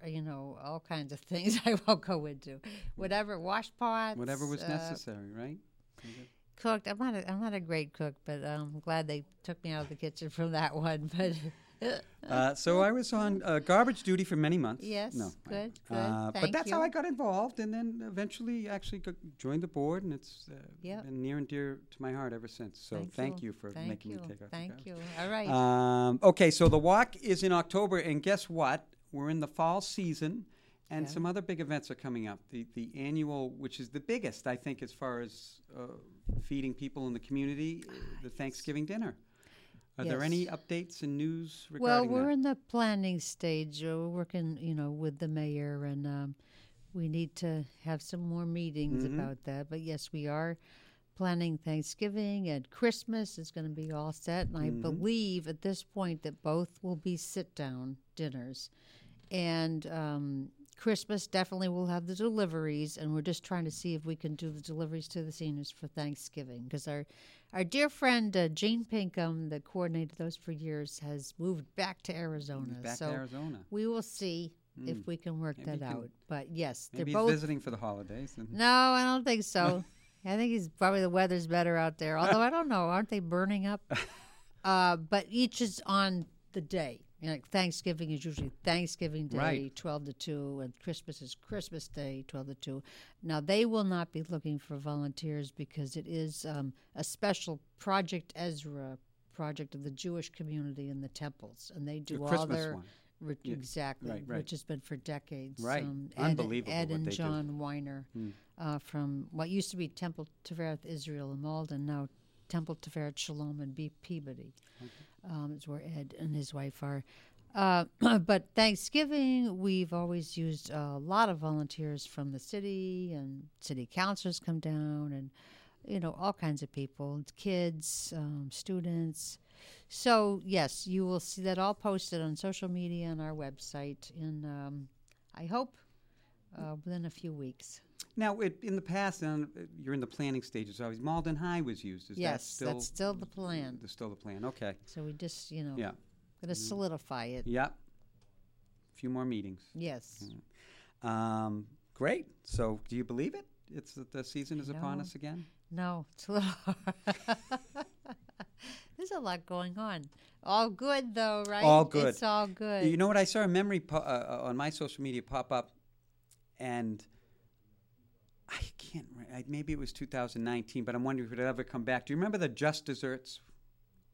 you know, all kinds of things I won't go into. Whatever, wash pots. Whatever was uh, necessary, right? Cooked. I'm not. A, I'm not a great cook, but I'm glad they took me out of the kitchen from that one. But Uh, so I was on uh, garbage duty for many months. Yes, no, good, I- good. Uh, but that's you. how I got involved, and then eventually actually joined the board, and it's uh, Yep. been near and dear to my heart ever since. So thank, you. for Thank making you. me take out Thank you. All right. Um, okay, so the walk is in October, and guess what? We're in the fall season. And Yeah. some other big events are coming up. The the annual, which is the biggest, I think, as far as uh, feeding people in the community, uh, the Thanksgiving dinner. Are there any updates and news Well, we're that? in the planning stage. Uh, We're working, you know, with the mayor, and um, we need to have some more meetings Mhm. about that. But yes, we are planning Thanksgiving and Christmas is going to be all set. And I Mhm. believe at this point that both will be sit-down dinners, and um, Christmas definitely will have the deliveries. And we're just trying to see if we can do the deliveries to the seniors for Thanksgiving because our our dear friend uh, Jean Pinkham, that coordinated those for years, has moved back to Arizona. Back so to Arizona. we will see if Mm. we can work Maybe that can- out. But yes, Maybe they're he's both. visiting for the holidays. No, I don't think so. I think he's probably the weather's better out there. Although I don't know, aren't they burning up? Uh, but each is on the day. You know, like Thanksgiving is usually Thanksgiving Day, Right. twelve to two, and Christmas is Christmas Day, twelve to two. Now they will not be looking for volunteers because it is um, a special Project Ezra project of the Jewish community in the temples, and they do the all Christmas their one. Ri- Yeah, exactly, right, right. which has been for decades. Right. Um, Ed, Unbelievable Ed and they do. John Weiner Hmm. uh, from what used to be Temple Tiferet Israel in Malden, now Temple Tiferet Shalom in Be- Peabody. Um, is where Ed and his wife are. Uh, but Thanksgiving, we've always used a lot of volunteers from the city, and city councilors come down, and you know all kinds of people, kids, um, students. So yes, you will see that all posted on social media and our website. In um, I hope uh, within a few weeks. Now, it, in the past, and uh, you're in the planning stages. Always Malden High was used. Is that yes, still that's still the plan. that's still the plan? Okay. So we just you know Yeah. going to solidify it. Yep. A few more meetings. Yes. Um, great. So, do you believe it? It's that the season is upon us again. No, it's a little hard. There's a lot going on. All good though, right? All good. It's all good. You know what? I saw a memory po- uh, uh, on my social media pop up, and I can't. maybe it was 2019, but I'm wondering if it'll ever come back. Do you remember the Just Desserts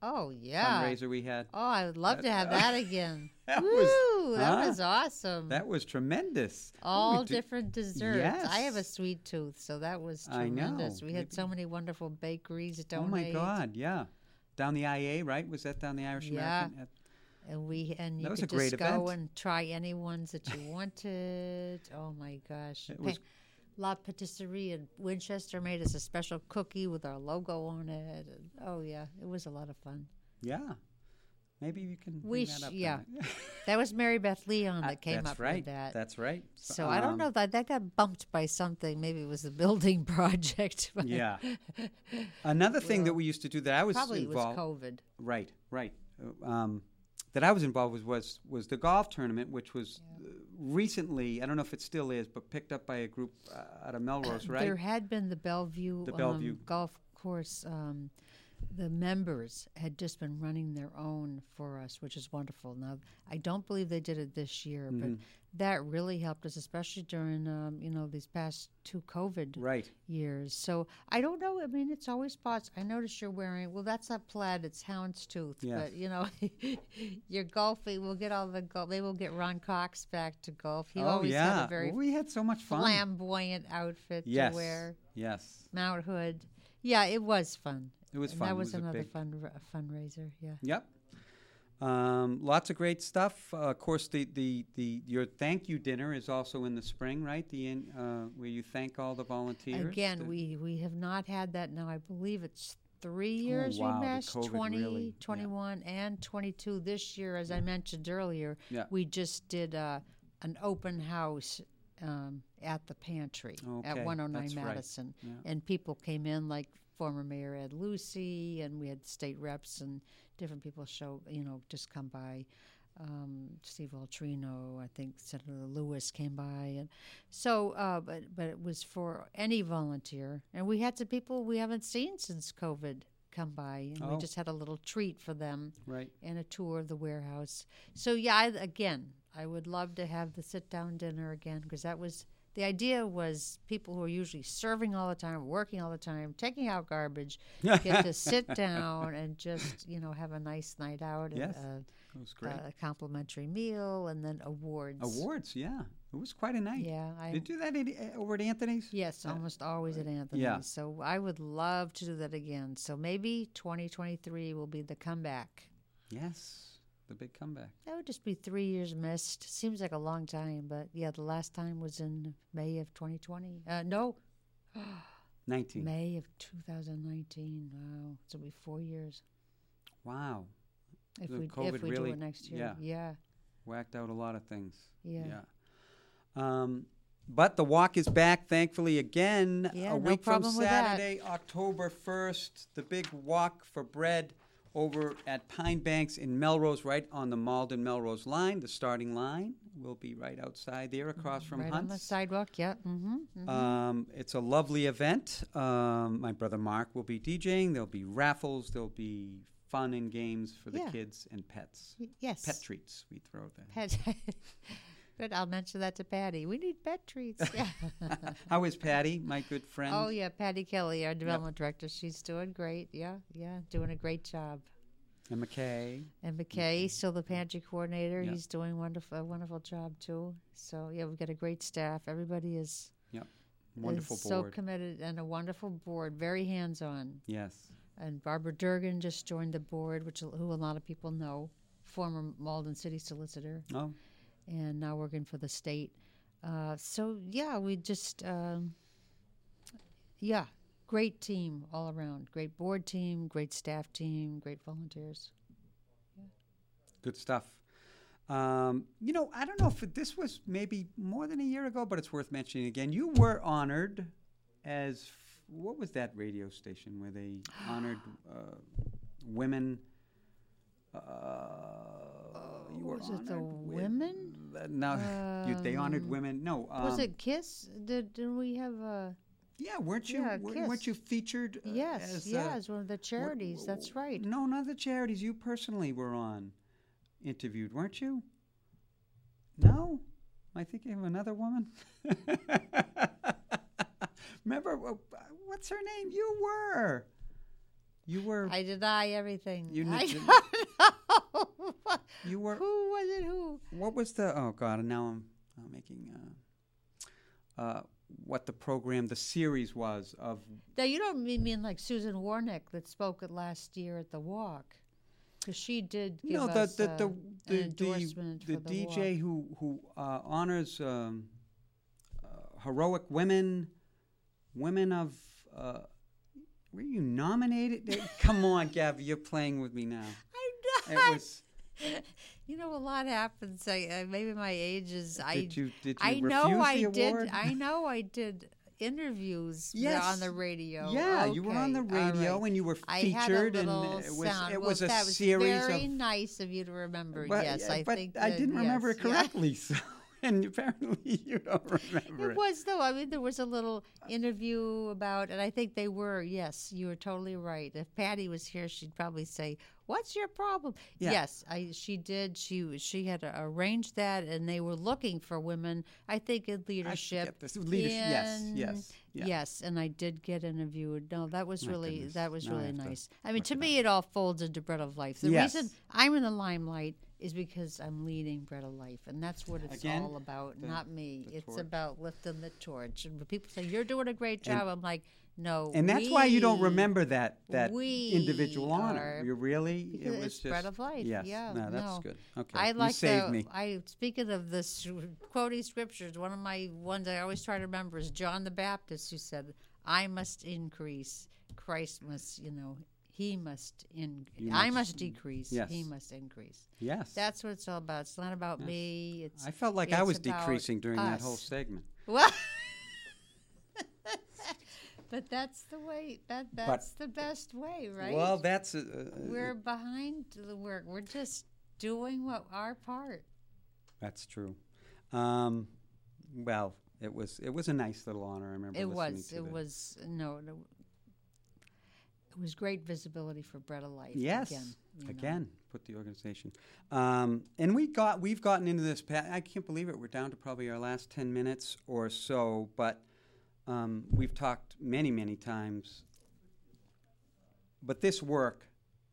oh yeah. fundraiser we had? Oh, I would love to have that uh, again. That Woo, was- that huh? was awesome. That was tremendous. all did- different desserts. I have a sweet tooth, so that was I know. tremendous. We had Maybe- so many wonderful bakeries Donate. Oh my. God! Yeah, down the IA, right? Was that down the Irish Yeah. American? At, And we and you could just go event. and try any ones that you wanted. oh my gosh! It was- La Patisserie in Winchester made us a special cookie with our logo on it. And, oh yeah, it was a lot of fun. Yeah. Maybe you can. bring We that sh- up yeah. That was Mary Beth Leon Uh, that came up right. with that. That's right. so I don't Um, know that that got bumped by something. Maybe it was the building project. Yeah. Another thing that we used to do that I was Probably it was. COVID. Right, right. Uh, Um, that I was involved with was was the golf tournament, which was uh, recently I don't know if it still is, but picked up by a group uh, out of Melrose, right? There had been the Bellevue, The Bellevue. Um, golf course. Um, the members had just been running their own for us, which is wonderful. Now, I don't believe they did it this year, Mm-hmm. but that really helped us, especially during um, you know these past two COVID right. years. So I don't know. I mean, it's always spots. I notice you're wearing. Well, that's not plaid. It's houndstooth. Yes. But you know, you're golfing. We'll get all the golf. Maybe we'll get Ron Cox back to golf. He oh always yeah. had a very Well, we had so much fun. flamboyant outfit yes. to wear. Yes. Mount Hood. Yeah, it was fun. It was And fun. That was, was another fun fun fundraiser. Yeah. Yep. Um, lots of great stuff. Uh, of course, the, the, the your thank you dinner is also in the spring, right? The in, uh, where you thank all the volunteers. Again, The- we we have not had that now. I believe it's three years Oh, wow, we missed COVID 20, really- yeah. and 22 this year. As I mentioned earlier, Yeah. we just did uh, an open house um, at the pantry Okay, at 109 that's right. Madison, Yeah. and people came in like former Mayor Ed Lucy, and we had state reps and different people show you know just come by. Um, Steve Ultrino, I think Senator Lewis came by, and so, uh, but but it was for any volunteer, and we had some people we haven't seen since COVID come by, and Oh. we just had a little treat for them right. and a tour of the warehouse. So yeah, I, again, I would love to have the sit down dinner again because that was the idea was people who are usually serving all the time, working all the time, taking out garbage, get to sit down and just you know have a nice night out and Yes. a, It was great. a complimentary meal and then awards. Awards, yeah. It was quite a night. Yeah, I Did you do that at, uh, over at Anthony's? Yes, uh, almost always at uh, Anthony's. Yeah. So I would love to do that again. So maybe 2023 will be the comeback. Yes. The big comeback. That would just be three years missed. Seems like a long time, but yeah, the last time was in May of 2020. Uh, no, 19. May of 2019. Wow, so it'll be four years Wow. if The we COVID if we really- do it next year. Yeah, Whacked out a lot of things. yeah. Yeah. Um, but the walk is back, thankfully, again Yeah, a no week from problem with that. Saturday, October 1st. The big walk for bread over at Pine Banks in Melrose, right on the Malden Melrose line. The starting line will be right outside there across from right on the sidewalk. Yeah. Mm-hmm. Um, it's a lovely event. Um, my brother Mark will be DJing. There'll be raffles. There'll be fun and games for the Yeah. kids and pets. yes. Pet treats we throw there. Pet. Good. I'll mention that to Patty. We need pet treats. Yeah. How is Patty, my good friend? Oh yeah, Patty Kelly, our development director. She's doing great. Yeah, yeah, doing a great job. And McKay. And McKay, still the pantry coordinator. Yeah. He's doing wonderful, a wonderful job too. So yeah, we've got a great staff. Everybody is Wonderful is so committed and a wonderful board, very hands on. yes. And Barbara Durgan just joined the board, which who a lot of people know, former Malden City solicitor, Oh, and now working for the state. Uh, so yeah, we just um, yeah, great team all around. Great board team, great staff team, great volunteers. good stuff. Um, you know, I don't know if this was maybe more than a year ago, but it's worth mentioning again. You were honored as f- what was that radio station where they honored uh, women? Uh, you were was it the women? Uh, no, you, they honored Um, women. No, um, Was it Kiss? Did didn't we have a Yeah, weren't you? Yeah, weren't, weren't you featured? Uh, yes, as, yeah, uh, as one of the charities. That's right. No, not the charities. You personally were on, interviewed, weren't you? No, am I thinking of another woman? Remember uh, what's her name? You were. You were. I deny everything. You I to- don't know. What- you were. Who was it? Who? What was the? Oh God! And now I'm, I'm making. Uh, uh, what the program, the series was of Now you don't mean, mean like Susan Wornick that spoke at last year at the walk. Because she did give no, the us the uh, the the, the, the the DJ who who uh, honors um, uh, heroic women, women of. Uh, were you nominated? Come on, Gabby, you're playing with me now. I'm It not. was. you know, a lot happens. I, uh, maybe my age is. I Did you did you I know I the did. I know I did interviews Yes. on the radio. Yeah, you were on the radio right. and you were featured, and it was sound. it well, was a that was series very of. nice of you to remember. But, yes, uh, I but think I that- didn't remember it yeah. correctly, so and apparently you don't remember It was though. I mean, there was a little interview about, and I think they were. Yes, you were totally right. If Patty was here, she'd probably say, "What's your problem?" Yeah. Yes, I. She did. She she had arranged that, and they were looking for women. I think in leadership. get this. Leadership- yes, in- yes, yeah. yes. And I did get interviewed. No, that was My really goodness. that was Now really have nice. I mean, to it me, it all folds into Bread of Life. The Yes. reason I'm in the limelight is because I'm leading Bread of Life, and that's what it's Again, all about. the- not me. It's torch. about lifting the torch. And when people say you're doing a great job, I'm like, no. And that's why you don't remember that that we individual honor. are- You really it was it's just bread of life. Yes, Yeah, no, that's no. good. Okay, I like you saved the, me. I speaking of this quoting scriptures. One of my ones I always try to remember is John the Baptist, who said, "I must increase, Christ must, you know, he must in, You I must- must decrease, yes. he must increase." Yes, That's what it's all about. It's not about me. It's I felt like I was decreasing during that whole segment. Well, but that's the way. That that's the best way, right? Well, that's uh, uh, We're behind the work. We're just doing what our part. that's true. Um, well, it was it was a nice little honor. I remember. It listening was. to It that. was no. no it was great visibility for Bread of Life. Yes. Again. Again, put the organization. Um, and we got we've gotten into this. I can't believe it. We're down to probably our last ten minutes or so, but um, we've talked many, many times. But this work,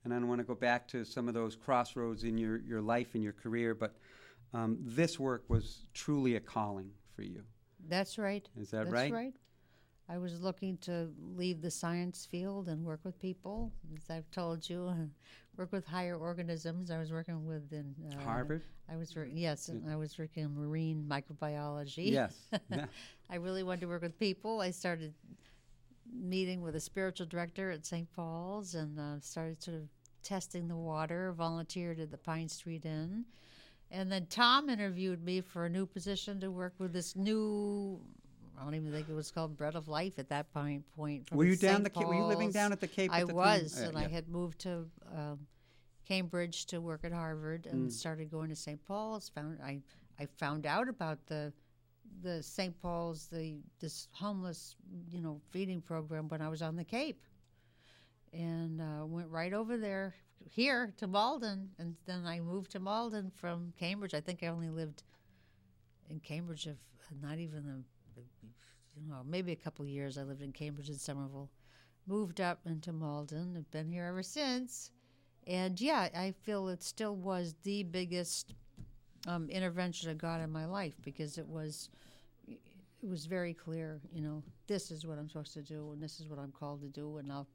and I don't want to go back to some of those crossroads in your, your life and your career, but um, this work was truly a calling for you. That's right. Is that right? That's right? right. I was looking to leave the science field and work with people, as I've told you, work with higher organisms. I was working with in uh, Harvard? I was working, yes, and I was working in marine microbiology. Yes. Yeah. I really wanted to work with people. I started meeting with a spiritual director at St. Paul's and uh, started sort of testing the water, volunteered at the Pine Street Inn. And then Tom interviewed me for a new position to work with this new, I don't even think it was called Bread of Life at that point. point from Were you St. down the? Were you living down at the Cape? I the was? Uh, and I had moved to um, Cambridge to work at Harvard, Mm. and started going to St. Paul's. Found I I found out about the the St. Paul's the this homeless you know feeding program when I was on the Cape, and uh, went right over there here to Malden, and then I moved to Malden from Cambridge. I think I only lived in Cambridge of not even a you know maybe a couple years. I lived in Cambridge and Somerville, moved up into Malden. I've been here ever since, and yeah, I feel it still was the biggest um, intervention of God in my life because it was it was very clear. You know, this is what I'm supposed to do, and this is what I'm called to do, and I'll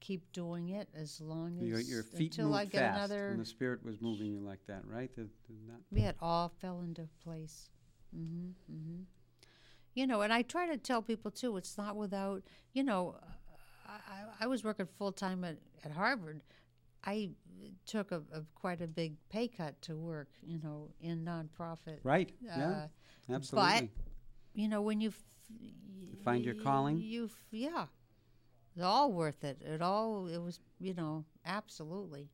keep doing it as long as Your, your feet until I get fast, another. and the spirit was moving you like that, right? Did not- Yeah, it all fell into place. hmm hmm You know, and I try to tell people too, it's not without, you know, I, I- I was working full time at, at Harvard. I took a, a quite a big pay cut to work, you know, in nonprofit. Right? yeah, Uh, absolutely. You know, when you f- find your calling? you f- yeah, it's all worth it. It all it was, you know, absolutely.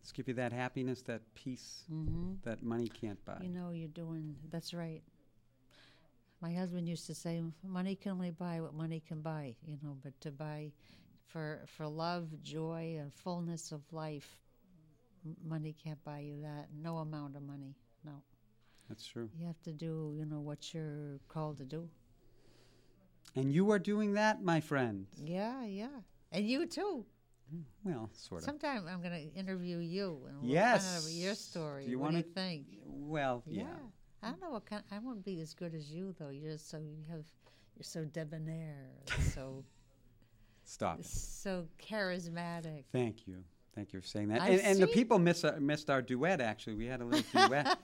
Let's give you that happiness, that peace hmm that money can't buy. You know, you're doing that's right. My husband used to say, "Money can only buy what money can buy," you know. But to buy for for love, joy, and fullness of life, money can't buy you that. No amount of money. No, That's true. you have to do, you know, what you're called to do. And you are doing that, my friend. Yeah, yeah, and you too. Hmm, well, sort of. Sometime I'm going to interview you and we'll Yes. find out your story. Do you what do you think? well, yeah. I don't know what kind. I won't be as good as you though. You're so you have, you're so debonair, so Stop. so charismatic. Thank you. Thank you for saying that. I And, and the people miss our, missed our duet. Actually, we had a little duet.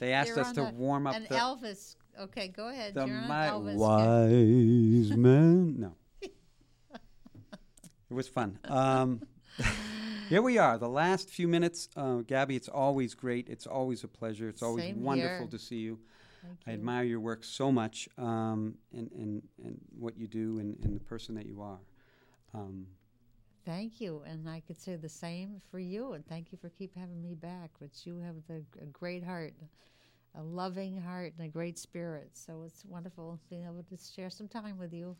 They asked You're us to a- warm up an the, Elvis. Okay, go ahead. the on Elvis. wise man. No, it was fun. Um, here we are. The last few minutes, uh, Gabby. It's always great. It's always a pleasure. It's always Same wonderful here. to see you. Thank I you. admire your work so much, um, and, and and what you do, and, and the person that you are. Um, Thank you, and I could say the same for you. And thank you for keep having me back. But you have the a great heart, a loving heart, and a great spirit. So it's wonderful being able to share some time with you.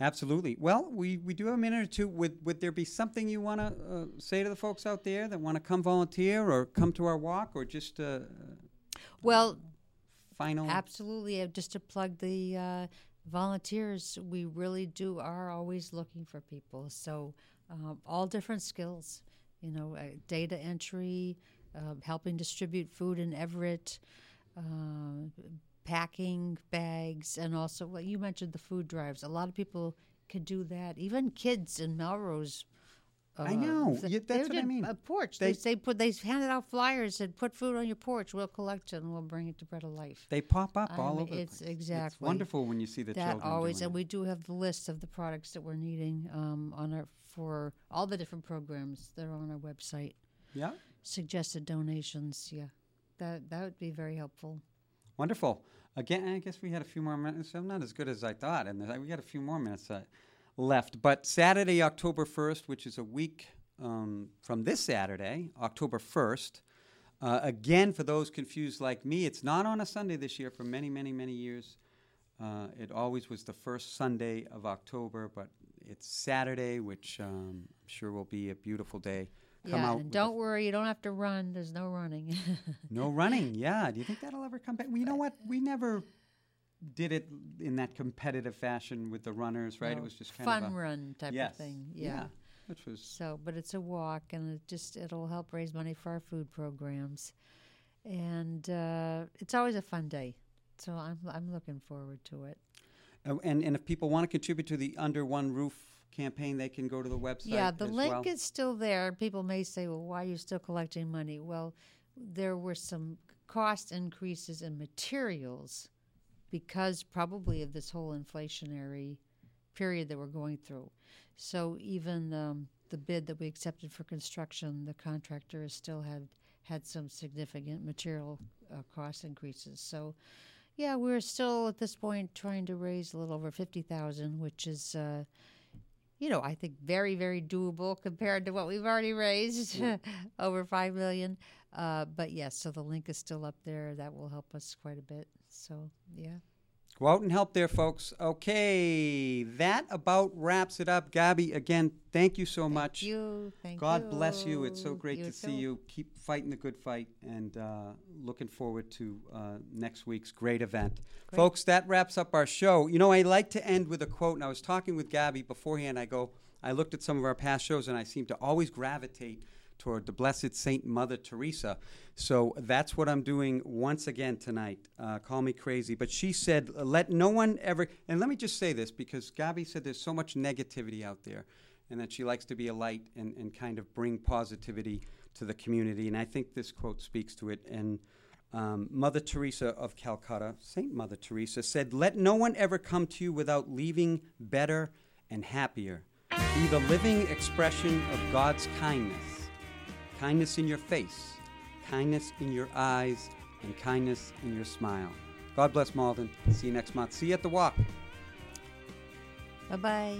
Absolutely. Well, we, we do have a minute or two. Would would there be something you want to uh, say to the folks out there that want to come volunteer or come to our walk or just uh, Well, final? Absolutely. Uh, Just to plug the uh, volunteers, we really do are always looking for people. So um, all different skills, you know, uh, data entry, uh, helping distribute food in Everett, uh, packing bags, and also well, you mentioned the food drives. A lot of people can do that. Even kids in Melrose. I know. Yeah, that's what I mean. A porch. They- They, they put they handed out flyers and put food on your porch. We'll collect it and we'll bring it to Bread of Life. They pop up I all over. the it's place. It's exactly wonderful when you see the that children always, and it. we do have the list of the products that we're needing um, on our for all the different programs that are on our website. Yeah, Suggested donations, yeah, that that would be very helpful. wonderful. Again, I guess we had a few more minutes. I'm not as good as I thought, and we got a few more minutes uh, left. But Saturday, October 1st, which is a week um, from this Saturday, October 1st. Uh, again, for those confused like me, it's not on a Sunday this year for many, many, many years. Uh, it always was the first Sunday of October, but it's Saturday, which um, I'm sure will be a beautiful day. Come yeah, out and don't worry, you don't have to run. There's no running. no running. Yeah. Do you think that'll ever come back? Well, you know what? We never did it in that competitive fashion with the runners, right? No, it was just kind fun of a, run type yes, of thing. Yeah. Which was So, but it's a walk, and it just it'll help raise money for our food programs, and uh, it's always a fun day. So I'm I'm looking forward to it. uh, and and if people want to contribute to the Under One Roof campaign, they can go to the website. Yeah, the link well. is still there. People may say, well, why are you still collecting money? Well, there were some cost increases in materials because probably of this whole inflationary period that we're going through. So even um, the bid that we accepted for construction, the contractor has still had had some significant material uh, cost increases. So, yeah, we're still at this point trying to raise a little over fifty thousand, which is. Uh, you know, I think very, very doable compared to what we've already raised, over five million. Uh, but yes, so the link is still up there. That will help us quite a bit. So yeah, Go out and help there, folks. Okay, that about wraps it up. Gabby, again, thank you so much. Thank you, thank you. God you. bless you. It's so great to see you. Keep fighting the good fight and uh, looking forward to uh, next week's great event. Great. Folks, that wraps up our show. You know, I like to end with a quote, and I was talking with Gabby beforehand. I go, I looked at some of our past shows, and I seem to always gravitate toward the Blessed Saint Mother Teresa. So that's what I'm doing once again tonight. Uh, call me crazy. But she said, let no one ever, and let me just say this because Gabby said there's so much negativity out there and that she likes to be a light and, and kind of bring positivity to the community. And I think this quote speaks to it. And um, Mother Teresa of Calcutta, Saint Mother Teresa, said, Let no one ever come to you without leaving better and happier. Be the living expression of God's kindness. Kindness in your face, kindness in your eyes, and kindness in your smile. God bless Malden. See you next month. See you at the walk. Bye bye.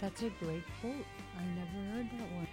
That's a great quote. I never heard that one.